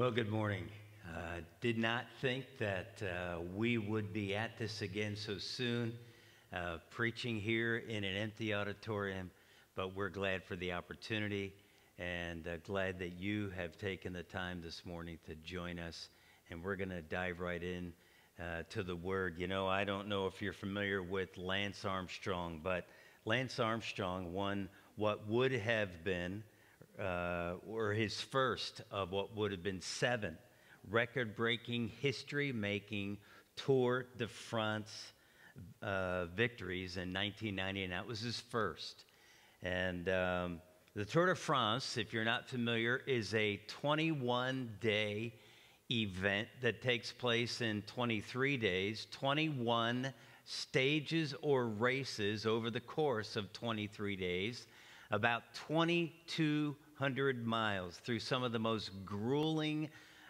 Well, good morning. Uh, did not think that uh, we would be at this again so soon, uh, preaching here in an empty auditorium, but we're glad for the opportunity and uh, glad that you have taken the time this morning to join us. And we're going to dive right in uh, to the word. You know, I don't know if you're familiar with Lance Armstrong, but Lance Armstrong won what would have been uh, or his first of what would have been seven record breaking, history making Tour de France uh, victories in 1990, and that was his first. And um, the Tour de France, if you're not familiar, is a 21 day event that takes place in 23 days, 21 stages or races over the course of 23 days, about 2,200 miles through some of the most grueling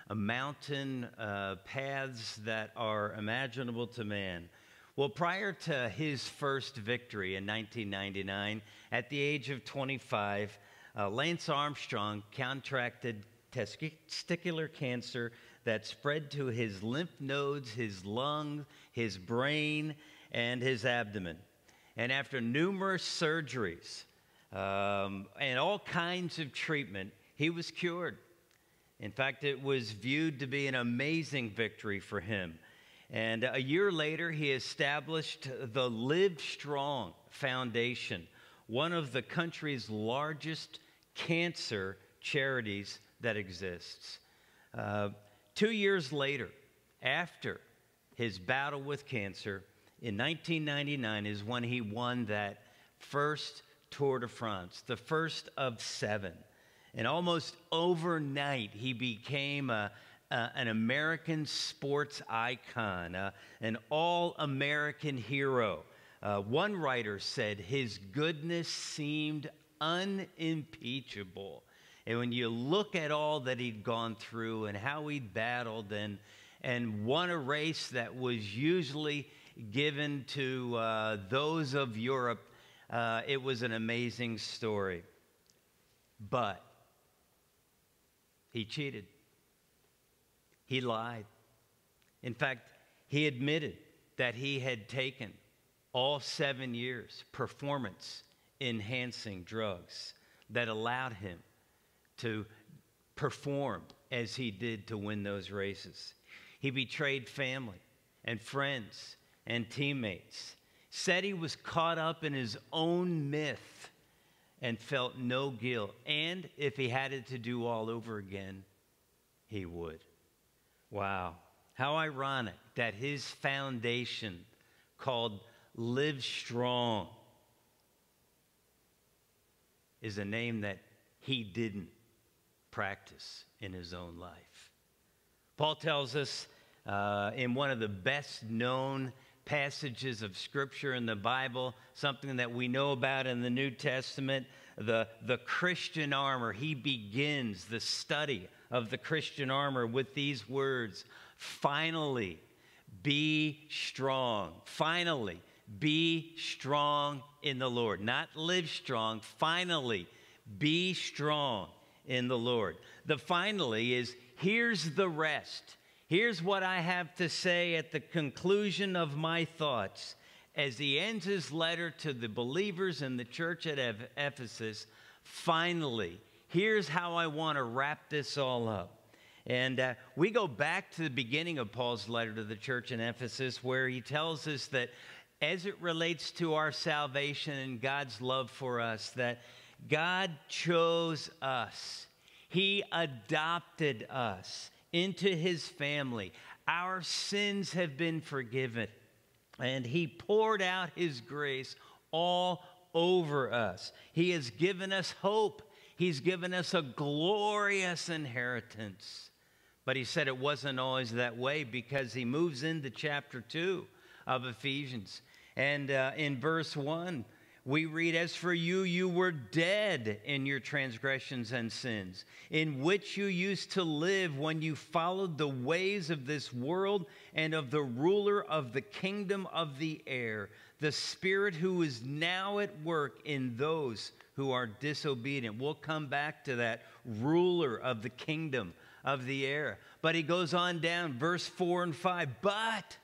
uh, mountain uh, paths that are imaginable to man. Well, prior to his first victory in 1999, at the age of 25, uh, Lance Armstrong contracted testicular cancer that spread to his lymph nodes, his lungs, his brain, and his abdomen. And after numerous surgeries um, and all kinds of treatment, he was cured. In fact, it was viewed to be an amazing victory for him. And a year later, he established the Live Strong Foundation, one of the country's largest cancer charities that exists. Uh, Two years later, after his battle with cancer, in 1999 is when he won that first Tour de France, the first of seven. And almost overnight, he became a, an American sports icon, an all American hero. Uh, one writer said his goodness seemed unimpeachable. And when you look at all that he'd gone through and how he'd battled and, and won a race that was usually given to uh, those of Europe, uh, it was an amazing story. But he cheated, he lied. In fact, he admitted that he had taken all seven years performance enhancing drugs that allowed him to perform as he did to win those races. He betrayed family and friends and teammates, said he was caught up in his own myth and felt no guilt. And if he had it to do all over again, he would. Wow. How ironic that his foundation called Live Strong is a name that he didn't practice in his own life. Paul tells us uh, in one of the best known passages of Scripture in the Bible, something that we know about in the New Testament, the, the Christian armor. He begins the study of the Christian armor with these words Finally, be strong. Finally, be strong in the Lord. Not live strong. Finally, be strong in the Lord. The finally is here's the rest. Here's what I have to say at the conclusion of my thoughts as he ends his letter to the believers in the church at Ephesus. Finally, here's how I want to wrap this all up. And uh, we go back to the beginning of Paul's letter to the church in Ephesus, where he tells us that as it relates to our salvation and God's love for us, that God chose us, He adopted us into His family. Our sins have been forgiven, and He poured out His grace all over us. He has given us hope, He's given us a glorious inheritance. But He said it wasn't always that way because He moves into chapter 2 of Ephesians. And uh, in verse 1, we read, As for you, you were dead in your transgressions and sins, in which you used to live when you followed the ways of this world and of the ruler of the kingdom of the air, the Spirit who is now at work in those who are disobedient. We'll come back to that ruler of the kingdom of the air. But he goes on down, verse 4 and 5. But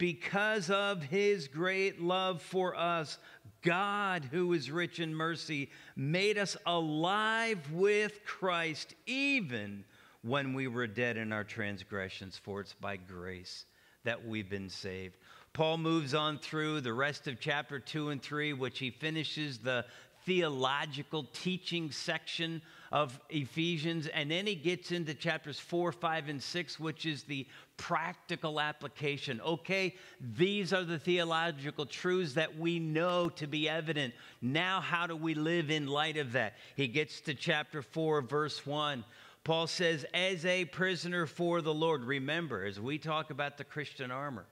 because of his great love for us, God, who is rich in mercy, made us alive with Christ, even when we were dead in our transgressions, for it's by grace that we've been saved. Paul moves on through the rest of chapter 2 and 3, which he finishes the theological teaching section of Ephesians. And then he gets into chapters 4, 5, and 6, which is the practical application. Okay, these are the theological truths that we know to be evident. Now, how do we live in light of that? He gets to chapter 4, verse 1. Paul says, as a prisoner for the Lord. Remember, as we talk about the Christian armor,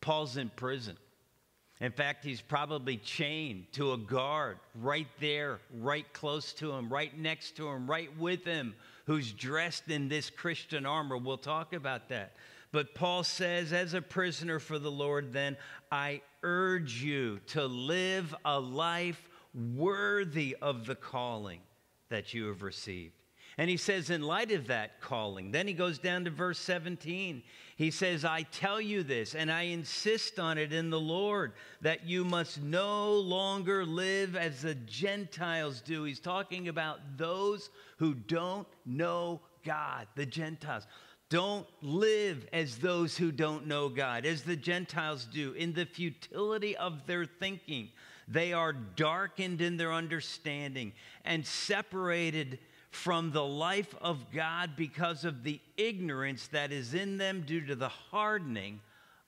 Paul's in prison. In fact, he's probably chained to a guard right there, right close to him, right next to him, right with him, who's dressed in this Christian armor. We'll talk about that. But Paul says, as a prisoner for the Lord, then I urge you to live a life worthy of the calling that you have received. And he says, in light of that calling, then he goes down to verse 17. He says, I tell you this, and I insist on it in the Lord, that you must no longer live as the Gentiles do. He's talking about those who don't know God, the Gentiles. Don't live as those who don't know God, as the Gentiles do, in the futility of their thinking. They are darkened in their understanding and separated from the life of God because of the ignorance that is in them due to the hardening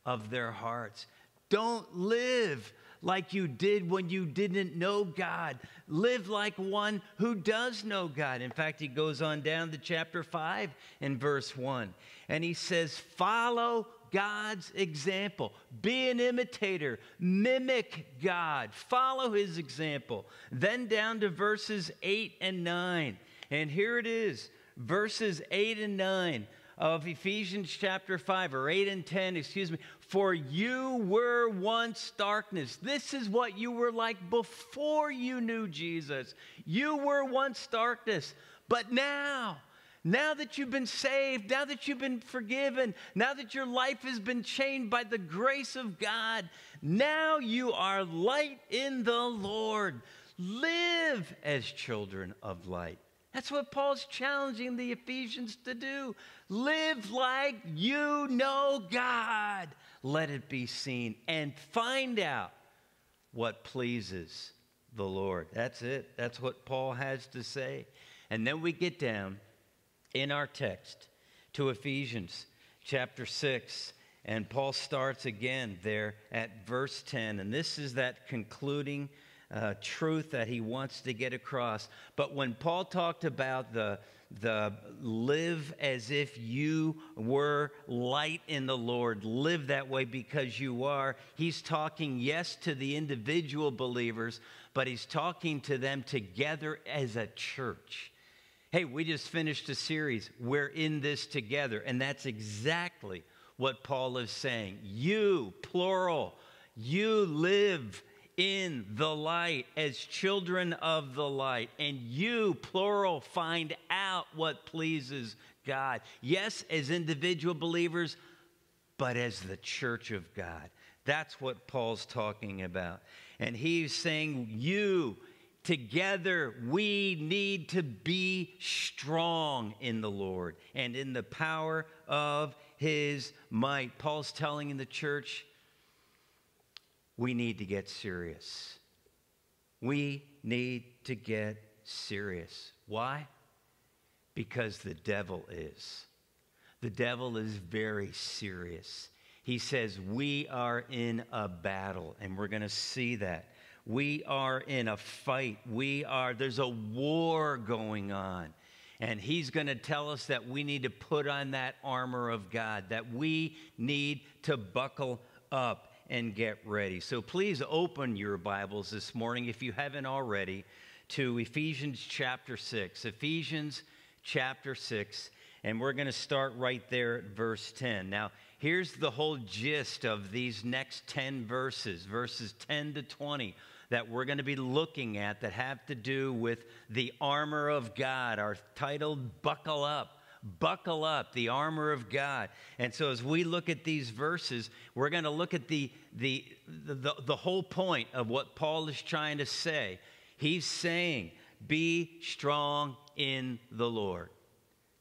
of their hearts. Don't live like you did when you didn't know God. Live like one who does know God. In fact, he goes on down to chapter 5 in verse 1, and he says, Follow God's example. Be an imitator. Mimic God. Follow his example. Then down to verses 8 and 9. And here it is, verses 8 and 9 of Ephesians chapter 5, or 8 and 10, excuse me. For you were once darkness. This is what you were like before you knew Jesus. You were once darkness, but now, now that you've been saved, now that you've been forgiven, now that your life has been changed by the grace of God, now you are light in the Lord. Live as children of light. That's what Paul's challenging the Ephesians to do. Live like you know God. Let it be seen and find out what pleases the Lord. That's it. That's what Paul has to say. And then we get down in our text to Ephesians chapter 6. And Paul starts again there at verse 10. And this is that concluding uh, truth that he wants to get across. But when Paul talked about the the live as if you were light in the Lord, live that way because you are. He's talking, yes, to the individual believers, but he's talking to them together as a church. Hey, we just finished a series. We're in this together. And that's exactly what Paul is saying. You, plural, you live in the light as children of the light. And you, plural, find out what pleases God. Yes, as individual believers, but as the church of God. That's what Paul's talking about. And he's saying, You, together, we need to be strong in the Lord and in the power of his might. Paul's telling in the church, we need to get serious. We need to get serious. Why? Because the devil is. The devil is very serious. He says, We are in a battle, and we're going to see that. We are in a fight. We are, there's a war going on. And he's going to tell us that we need to put on that armor of God, that we need to buckle up and get ready. So please open your Bibles this morning, if you haven't already, to Ephesians chapter 6. Ephesians chapter 6. And we're going to start right there at verse 10. Now, here's the whole gist of these next 10 verses, verses 10 to 20, that we're going to be looking at that have to do with the armor of God, our titled Buckle Up buckle up the armor of God. And so as we look at these verses, we're going to look at the, the, the, the, whole point of what Paul is trying to say. He's saying, be strong in the Lord.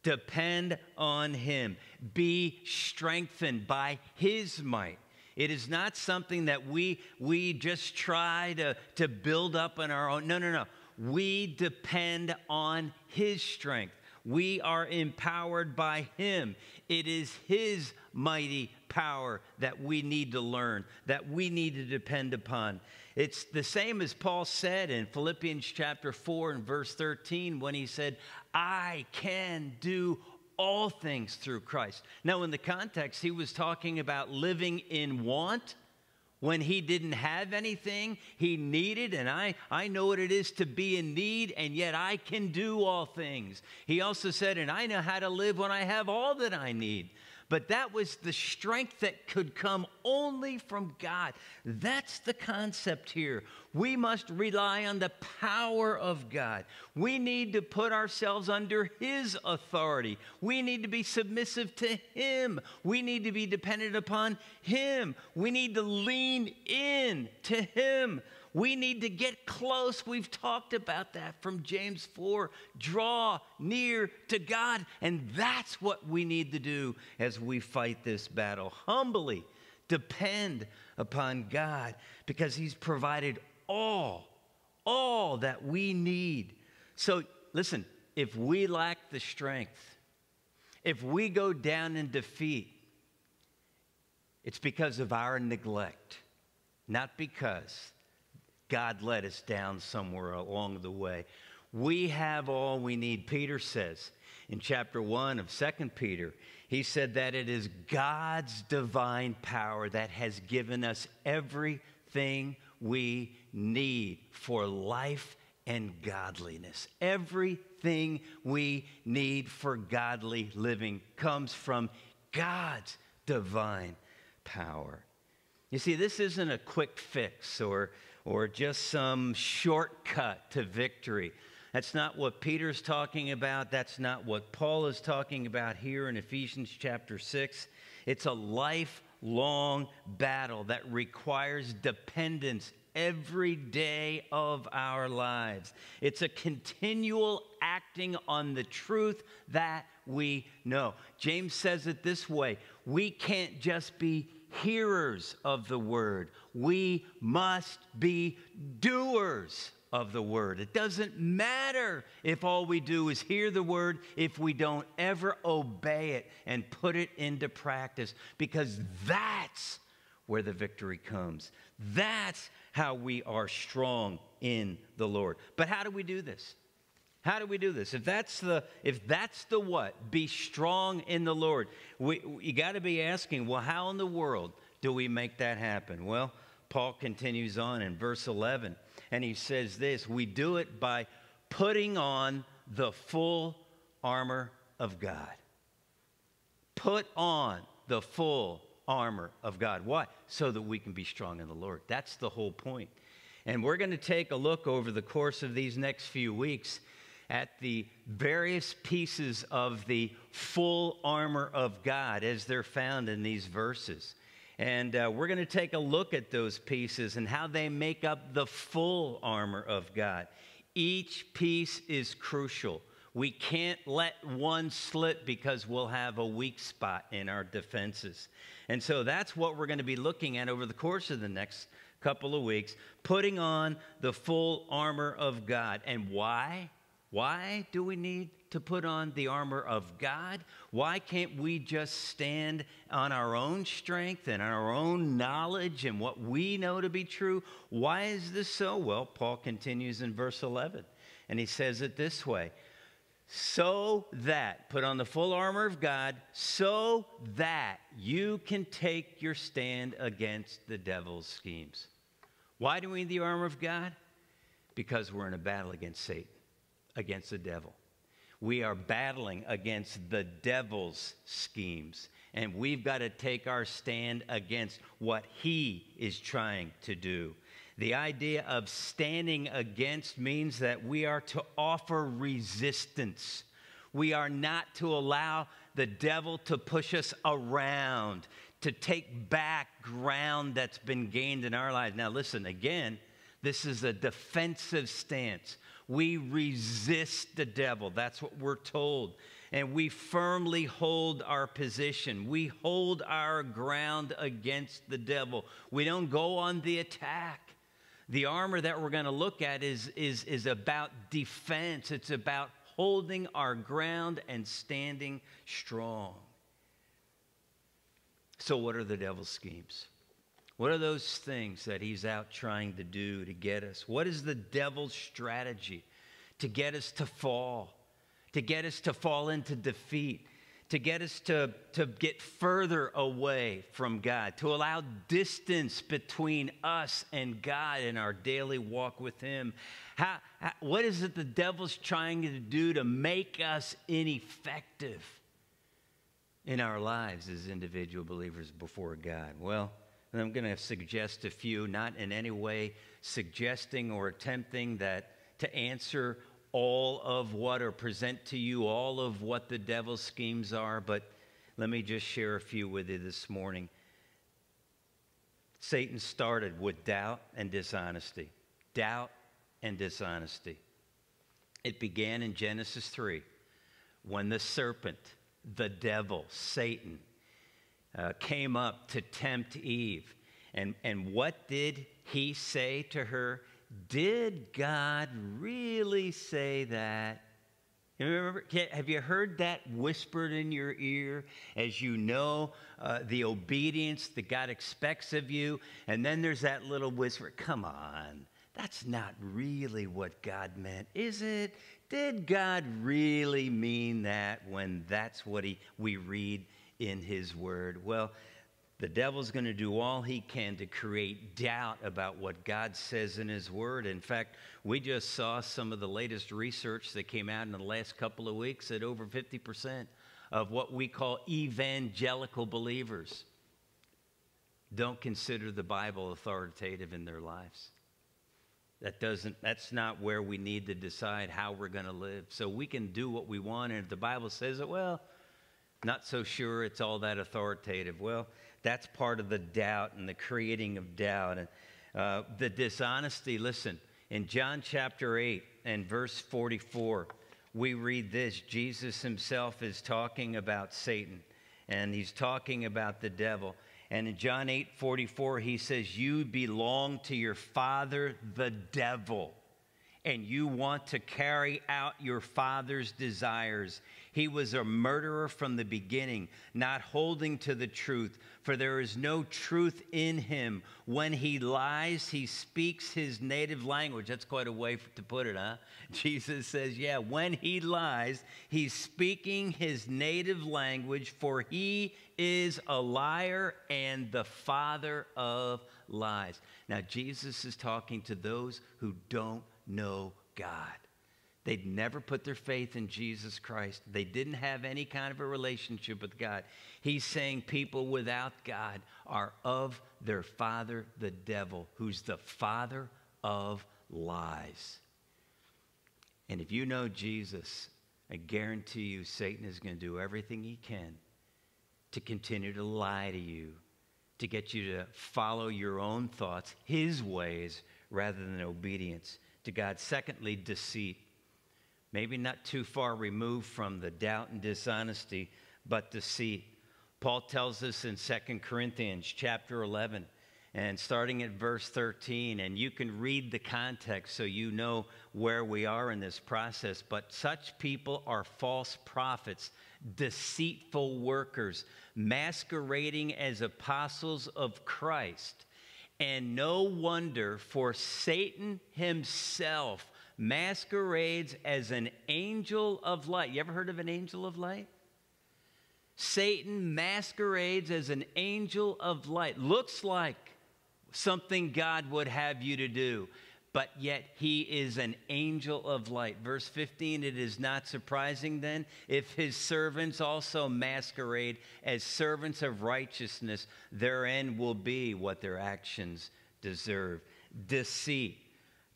Depend on him. Be strengthened by his might. It is not something that we, we just try to, to build up on our own. No, no, no. We depend on his strength. We are empowered by Him. It is His mighty power that we need to learn, that we need to depend upon. It's the same as Paul said in Philippians chapter 4 and verse 13 when he said, I can do all things through Christ. Now, in the context, he was talking about living in want when he didn't have anything he needed and I, I know what it is to be in need and yet i can do all things. He also said and i know how to live when i have all that i need but that was the strength that could come only from God. That's the concept here. We must rely on the power of God. We need to put ourselves under His authority. We need to be submissive to Him. We need to be dependent upon Him. We need to lean in to Him. We need to get close. We've talked about that from James 4. Draw near to God. And that's what we need to do as we fight this battle. Humbly depend upon God because He's provided all, all that we need. So listen, if we lack the strength, if we go down in defeat, it's because of our neglect, not because God let us down somewhere along the way. We have all we need. Peter says in chapter 1 of Second Peter, he said that it is God's divine power that has given us everything we need for life and godliness. Everything we need for godly living comes from God's divine power. You see, this isn't a quick fix or or just some shortcut to victory. That's not what Peter's talking about. That's not what Paul is talking about here in Ephesians chapter 6. It's a lifelong battle that requires dependence every day of our lives. It's a continual acting on the truth that we know. James says it this way we can't just be hearers of the word. We must be doers of the word. It doesn't matter if all we do is hear the word, if we don't ever obey it and put it into practice, because that's where the victory comes. That's how we are strong in the Lord. But how do we do this? How do we do this? If that's the if that's the what, be strong in the Lord. We, you got to be asking, well, how in the world do we make that happen? Well, Paul continues on in verse 11, and he says this: We do it by putting on the full armor of God. Put on the full armor of God. Why? So that we can be strong in the Lord. That's the whole point. And we're going to take a look over the course of these next few weeks at the various pieces of the full armor of God as they're found in these verses. And uh, we're going to take a look at those pieces and how they make up the full armor of God. Each piece is crucial. We can't let one slip because we'll have a weak spot in our defenses. And so that's what we're going to be looking at over the course of the next couple of weeks, putting on the full armor of God. And why? Why do we need to put on the armor of God? Why can't we just stand on our own strength and our own knowledge and what we know to be true? Why is this so? Well, Paul continues in verse 11, and he says it this way so that, put on the full armor of God, so that you can take your stand against the devil's schemes. Why do we need the armor of God? Because we're in a battle against Satan against the devil. We are battling against the devil's schemes, and we've got to take our stand against what he is trying to do. The idea of standing against means that we are to offer resistance. We are not to allow the devil to push us around, to take back ground that's been gained in our lives. Now, listen, again, this is a defensive stance. We resist the devil. That's what we're told. And we firmly hold our position. We hold our ground against the devil. We don't go on the attack. The armor that we're going to look at is, is, is about defense, it's about holding our ground and standing strong. So, what are the devil's schemes? What are those things that he's out trying to do to get us? What is the devil's strategy to get us to fall, to get us to fall into defeat, to get us to, to get further away from God, to allow distance between us and God in our daily walk with Him? How, how, what is it the devil's trying to do to make us ineffective in our lives as individual believers before God? Well, and I'm going to suggest a few, not in any way suggesting or attempting that to answer all of what or present to you all of what the devil's schemes are, but let me just share a few with you this morning. Satan started with doubt and dishonesty. Doubt and dishonesty. It began in Genesis 3 when the serpent, the devil, Satan, uh, came up to tempt Eve. And, and what did he say to her? Did God really say that? Remember, have you heard that whispered in your ear as you know uh, the obedience that God expects of you? And then there's that little whisper, come on, that's not really what God meant, is it? Did God really mean that when that's what he, we read in his word. Well, the devil's going to do all he can to create doubt about what God says in his word. In fact, we just saw some of the latest research that came out in the last couple of weeks that over 50% of what we call evangelical believers don't consider the Bible authoritative in their lives. That doesn't, that's not where we need to decide how we're going to live. So we can do what we want, and if the Bible says it, well, not so sure it's all that authoritative. Well, that's part of the doubt and the creating of doubt. And uh, the dishonesty, listen, in John chapter 8 and verse 44, we read this Jesus himself is talking about Satan and he's talking about the devil. And in John 8 44, he says, You belong to your father, the devil and you want to carry out your father's desires. He was a murderer from the beginning, not holding to the truth, for there is no truth in him. When he lies, he speaks his native language. That's quite a way to put it, huh? Jesus says, yeah, when he lies, he's speaking his native language, for he is a liar and the father of lies. Now, Jesus is talking to those who don't know God. They'd never put their faith in Jesus Christ. They didn't have any kind of a relationship with God. He's saying people without God are of their father, the devil, who's the father of lies. And if you know Jesus, I guarantee you Satan is going to do everything he can to continue to lie to you, to get you to follow your own thoughts, his ways, rather than obedience to God. Secondly, deceit. Maybe not too far removed from the doubt and dishonesty, but deceit. Paul tells us in 2 Corinthians chapter 11 and starting at verse 13 and you can read the context so you know where we are in this process but such people are false prophets deceitful workers masquerading as apostles of Christ and no wonder, for Satan himself masquerades as an angel of light. You ever heard of an angel of light? Satan masquerades as an angel of light. Looks like something God would have you to do but yet he is an angel of light. Verse 15 it is not surprising then if his servants also masquerade as servants of righteousness, their end will be what their actions deserve. Deceit.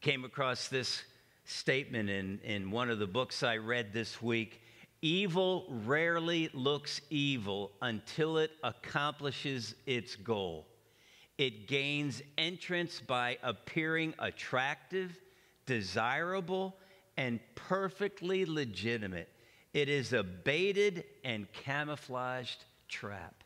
Came across this statement in, in one of the books I read this week. Evil rarely looks evil until it accomplishes its goal. It gains entrance by appearing attractive, desirable, and perfectly legitimate. It is a baited and camouflaged trap,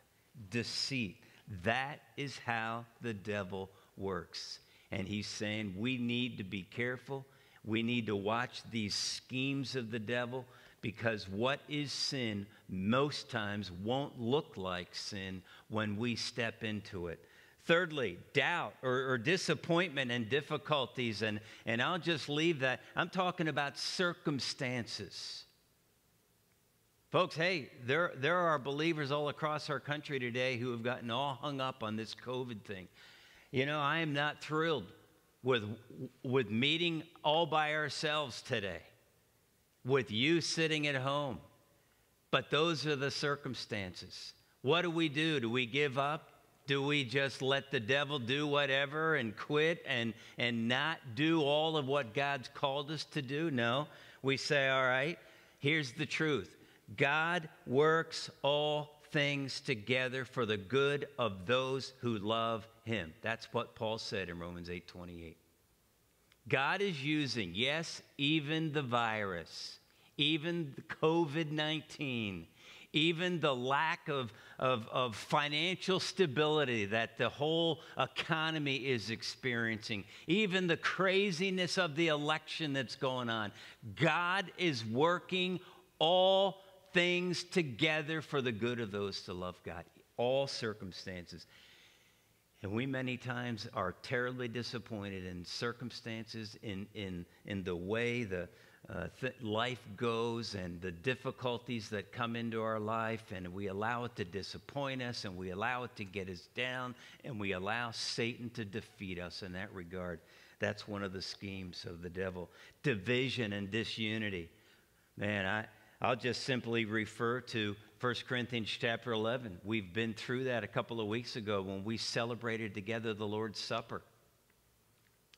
deceit. That is how the devil works. And he's saying we need to be careful. We need to watch these schemes of the devil because what is sin most times won't look like sin when we step into it. Thirdly, doubt or, or, disappointment and difficulties. And, and I'll just leave that. I'm talking about circumstances. Folks, hey, there, there are believers all across our country today who have gotten all hung up on this COVID thing. You know, I am not thrilled with, with meeting all by ourselves today, with you sitting at home. But those are the circumstances. What do we do? Do we give up? Do we just let the devil do whatever and quit and, and not do all of what God's called us to do? No. We say, all right, here's the truth God works all things together for the good of those who love him. That's what Paul said in Romans 8 28. God is using, yes, even the virus, even the COVID 19 even the lack of, of, of financial stability that the whole economy is experiencing, even the craziness of the election that's going on. God is working all things together for the good of those to love God, all circumstances. And we many times are terribly disappointed in circumstances, in, in, in the way the, uh, th- life goes and the difficulties that come into our life, and we allow it to disappoint us, and we allow it to get us down, and we allow Satan to defeat us in that regard. That's one of the schemes of the devil division and disunity. Man, I, I'll just simply refer to 1 Corinthians chapter 11. We've been through that a couple of weeks ago when we celebrated together the Lord's Supper.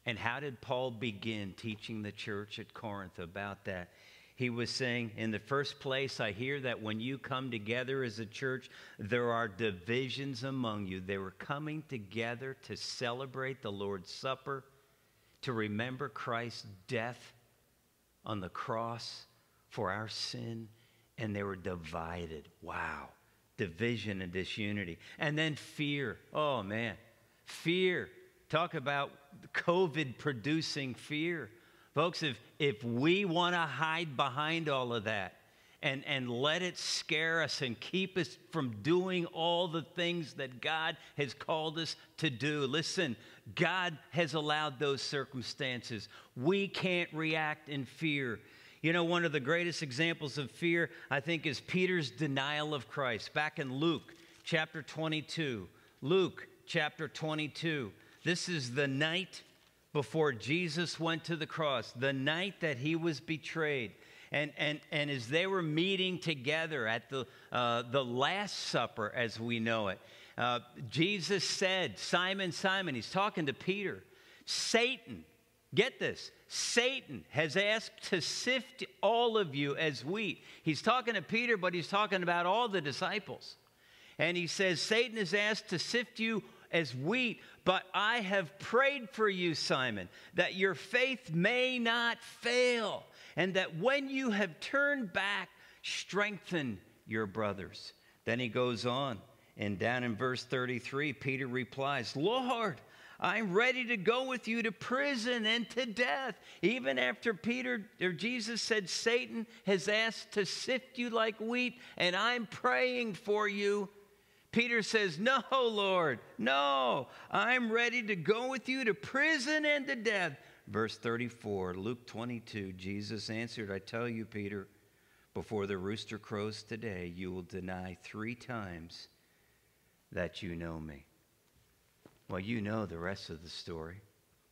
And how did Paul begin teaching the church at Corinth about that? He was saying, in the first place, I hear that when you come together as a church, there are divisions among you. They were coming together to celebrate the Lord's Supper, to remember Christ's death on the cross for our sin, and they were divided. Wow. Division and disunity. And then fear. Oh, man. Fear. Talk about COVID producing fear. Folks, if, if we want to hide behind all of that and, and let it scare us and keep us from doing all the things that God has called us to do, listen, God has allowed those circumstances. We can't react in fear. You know, one of the greatest examples of fear, I think, is Peter's denial of Christ. Back in Luke chapter 22. Luke chapter 22. This is the night before Jesus went to the cross, the night that he was betrayed. And, and, and as they were meeting together at the, uh, the Last Supper, as we know it, uh, Jesus said, Simon, Simon, he's talking to Peter, Satan, get this, Satan has asked to sift all of you as wheat. He's talking to Peter, but he's talking about all the disciples. And he says, Satan has asked to sift you as wheat, but I have prayed for you, Simon, that your faith may not fail, and that when you have turned back, strengthen your brothers. Then he goes on, and down in verse 33, Peter replies, Lord, I'm ready to go with you to prison and to death. Even after Peter or Jesus said, Satan has asked to sift you like wheat, and I'm praying for you. Peter says, No, Lord, no, I'm ready to go with you to prison and to death. Verse 34, Luke 22, Jesus answered, I tell you, Peter, before the rooster crows today, you will deny three times that you know me. Well, you know the rest of the story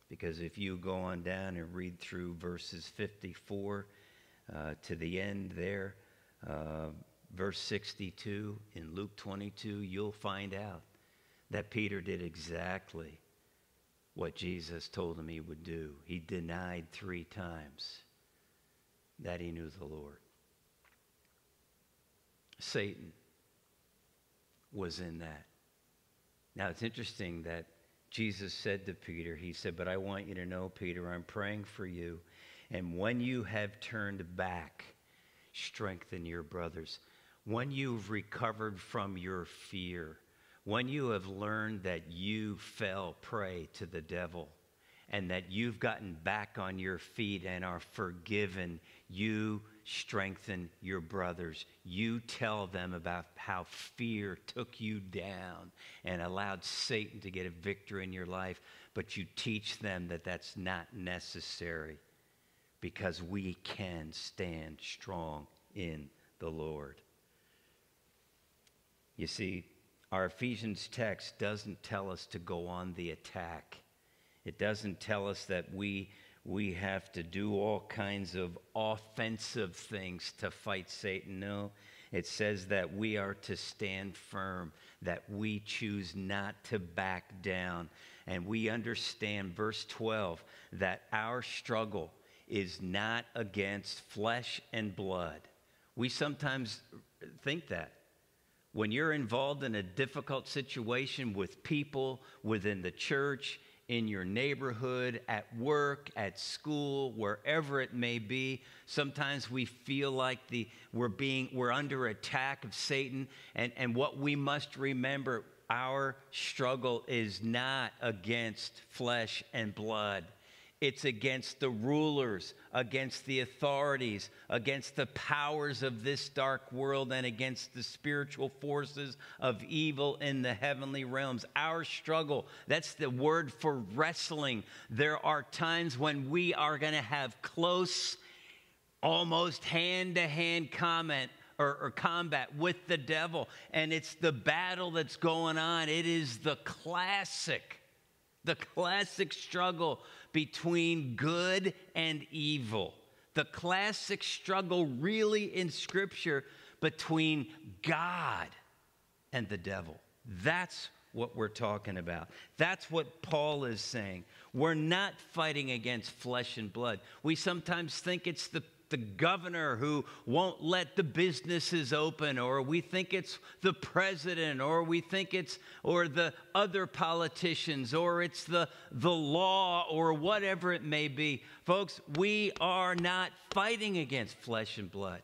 because if you go on down and read through verses 54 uh, to the end there, uh, verse 62 in Luke 22, you'll find out that Peter did exactly what Jesus told him he would do. He denied three times that he knew the Lord. Satan was in that. Now, it's interesting that Jesus said to Peter, He said, But I want you to know, Peter, I'm praying for you. And when you have turned back, strengthen your brothers. When you've recovered from your fear, when you have learned that you fell prey to the devil and that you've gotten back on your feet and are forgiven, you strengthen your brothers. You tell them about how fear took you down and allowed Satan to get a victory in your life, but you teach them that that's not necessary because we can stand strong in the Lord. You see, our Ephesians text doesn't tell us to go on the attack. It doesn't tell us that we we have to do all kinds of offensive things to fight Satan. No, it says that we are to stand firm, that we choose not to back down. And we understand, verse 12, that our struggle is not against flesh and blood. We sometimes think that. When you're involved in a difficult situation with people within the church, in your neighborhood, at work, at school, wherever it may be. Sometimes we feel like the, we're, being, we're under attack of Satan. And, and what we must remember our struggle is not against flesh and blood. It's against the rulers, against the authorities, against the powers of this dark world, and against the spiritual forces of evil in the heavenly realms. Our struggle, that's the word for wrestling. There are times when we are going to have close, almost hand to hand comment or, or, combat with the devil. And it's the battle that's going on. It is the classic, the classic struggle between good and evil. The classic struggle, really, in Scripture between God and the devil. That's what we're talking about. That's what Paul is saying. We're not fighting against flesh and blood. We sometimes think it's the the governor who won't let the businesses open, or we think it's the president, or we think it's or the other politicians, or it's the, the law, or whatever it may be. Folks, we are not fighting against flesh and blood.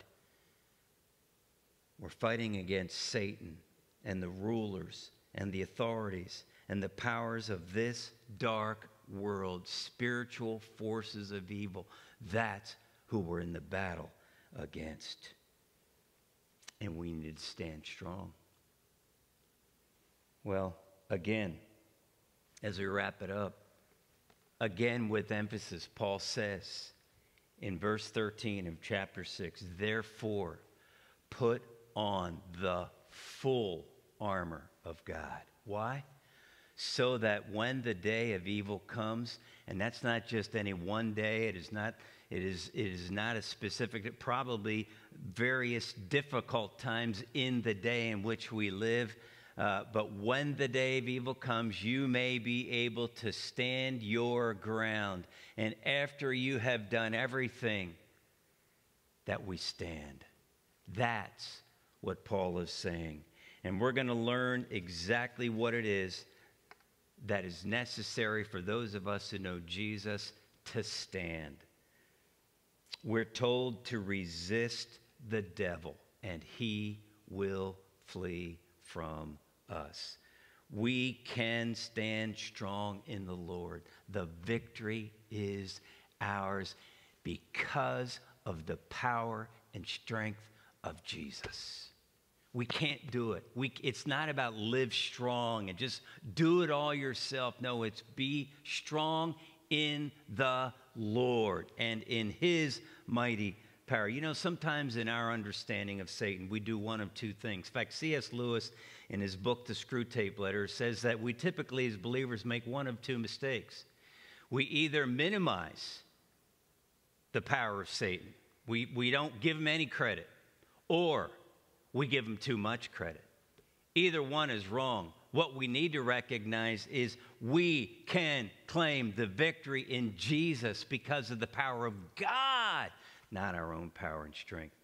We're fighting against Satan and the rulers and the authorities and the powers of this dark world, spiritual forces of evil. That's who we're in the battle against. And we need to stand strong. Well, again, as we wrap it up, again with emphasis, Paul says in verse 13 of chapter 6 therefore, put on the full armor of God. Why? So that when the day of evil comes, and that's not just any one day, it is not it is, it is not a specific, probably various difficult times in the day in which we live. Uh, but when the day of evil comes, you may be able to stand your ground. And after you have done everything, that we stand. That's what Paul is saying. And we're going to learn exactly what it is that is necessary for those of us who know Jesus to stand. We're told to resist the devil, and he will flee from us. We can stand strong in the Lord. The victory is ours because of the power and strength of Jesus. We can't do it. We, it's not about live strong and just do it all yourself. No, it's be strong in the Lord and in his mighty power. You know, sometimes in our understanding of Satan, we do one of two things. In fact, C.S. Lewis, in his book, The Screwtape Letter, says that we typically, as believers, make one of two mistakes. We either minimize the power of Satan, we, we don't give him any credit, or we give him too much credit. Either one is wrong what we need to recognize is we can claim the victory in Jesus because of the power of God, not our own power and strength.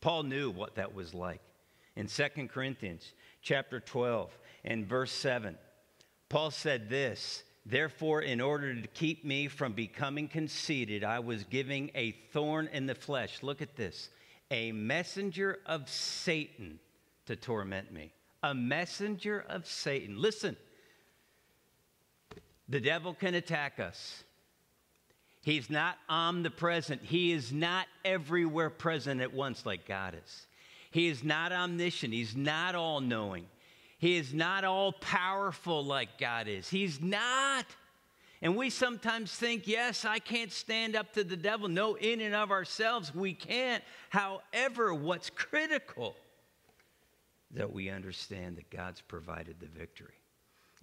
Paul knew what that was like. In 2 Corinthians chapter 12 and verse 7, Paul said this Therefore, in order to keep me from becoming conceited, I was giving a thorn in the flesh. Look at this a messenger of Satan to torment me. A messenger of Satan. Listen, the devil can attack us. He's not omnipresent. He is not everywhere present at once like God is. He is not omniscient. He's not all knowing. He is not all powerful like God is. He's not. And we sometimes think, yes, I can't stand up to the devil. No, in and of ourselves, we can't. However, what's critical that we understand that God's provided the victory.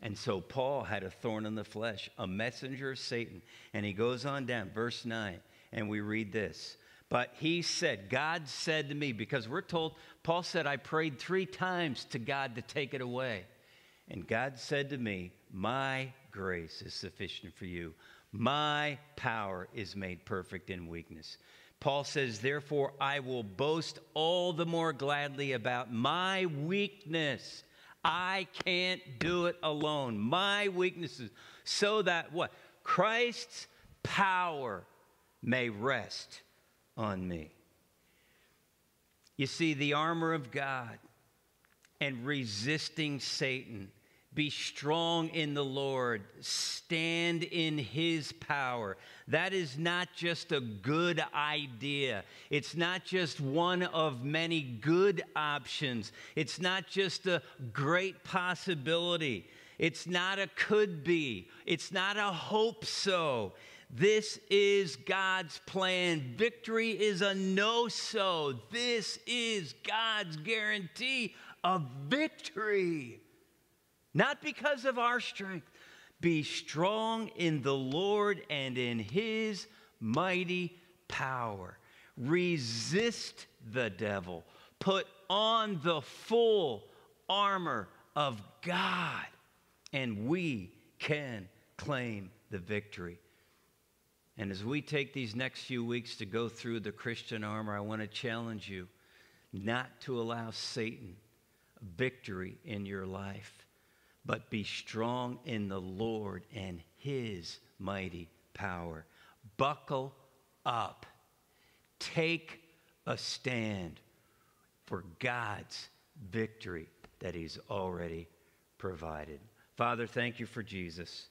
And so Paul had a thorn in the flesh, a messenger of Satan. And he goes on down, verse 9, and we read this. But he said, God said to me, because we're told, Paul said, I prayed three times to God to take it away. And God said to me, My grace is sufficient for you. My power is made perfect in weakness. Paul says, Therefore, I will boast all the more gladly about my weakness. I can't do it alone. My weaknesses, so that what? Christ's power may rest on me. You see, the armor of God and resisting Satan. Be strong in the Lord. Stand in his power. That is not just a good idea. It's not just one of many good options. It's not just a great possibility. It's not a could be. It's not a hope so. This is God's plan. Victory is a know so. This is God's guarantee of victory. Not because of our strength. Be strong in the Lord and in his mighty power. Resist the devil. Put on the full armor of God, and we can claim the victory. And as we take these next few weeks to go through the Christian armor, I want to challenge you not to allow Satan victory in your life, but be strong in the Lord and his mighty power. Buckle up. Take a stand for God's victory that he's already provided. Father, thank you for Jesus.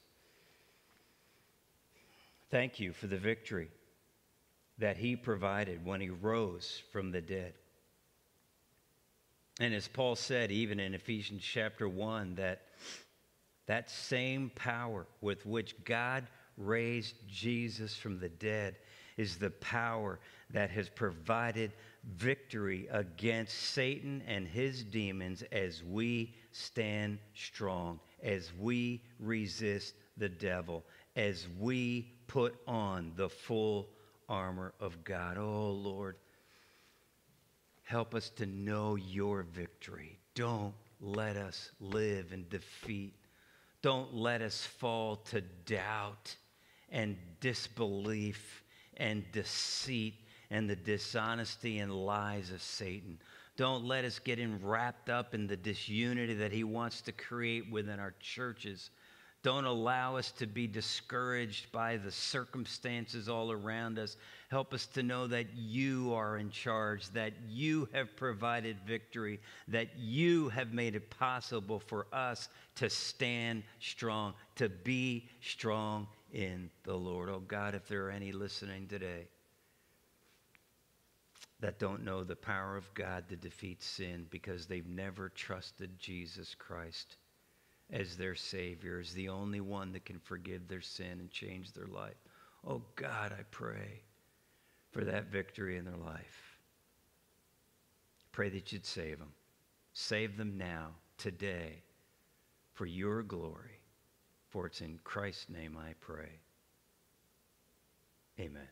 Thank you for the victory that he provided when he rose from the dead. And as Paul said, even in Ephesians chapter 1, that that same power with which God raised Jesus from the dead is the power that has provided victory against Satan and his demons as we stand strong, as we resist the devil, as we put on the full armor of God. Oh, Lord, help us to know your victory. Don't let us live in defeat. Don't let us fall to doubt and disbelief and deceit and the dishonesty and lies of Satan. Don't let us get wrapped up in the disunity that he wants to create within our churches don't allow us to be discouraged by the circumstances all around us. Help us to know that you are in charge, that you have provided victory, that you have made it possible for us to stand strong, to be strong in the Lord. Oh God, if there are any listening today that don't know the power of God to defeat sin because they've never trusted Jesus Christ as their Savior, as the only one that can forgive their sin and change their life. Oh God, I pray for that victory in their life. Pray that you'd save them. Save them now, today, for your glory. For it's in Christ's name I pray. Amen.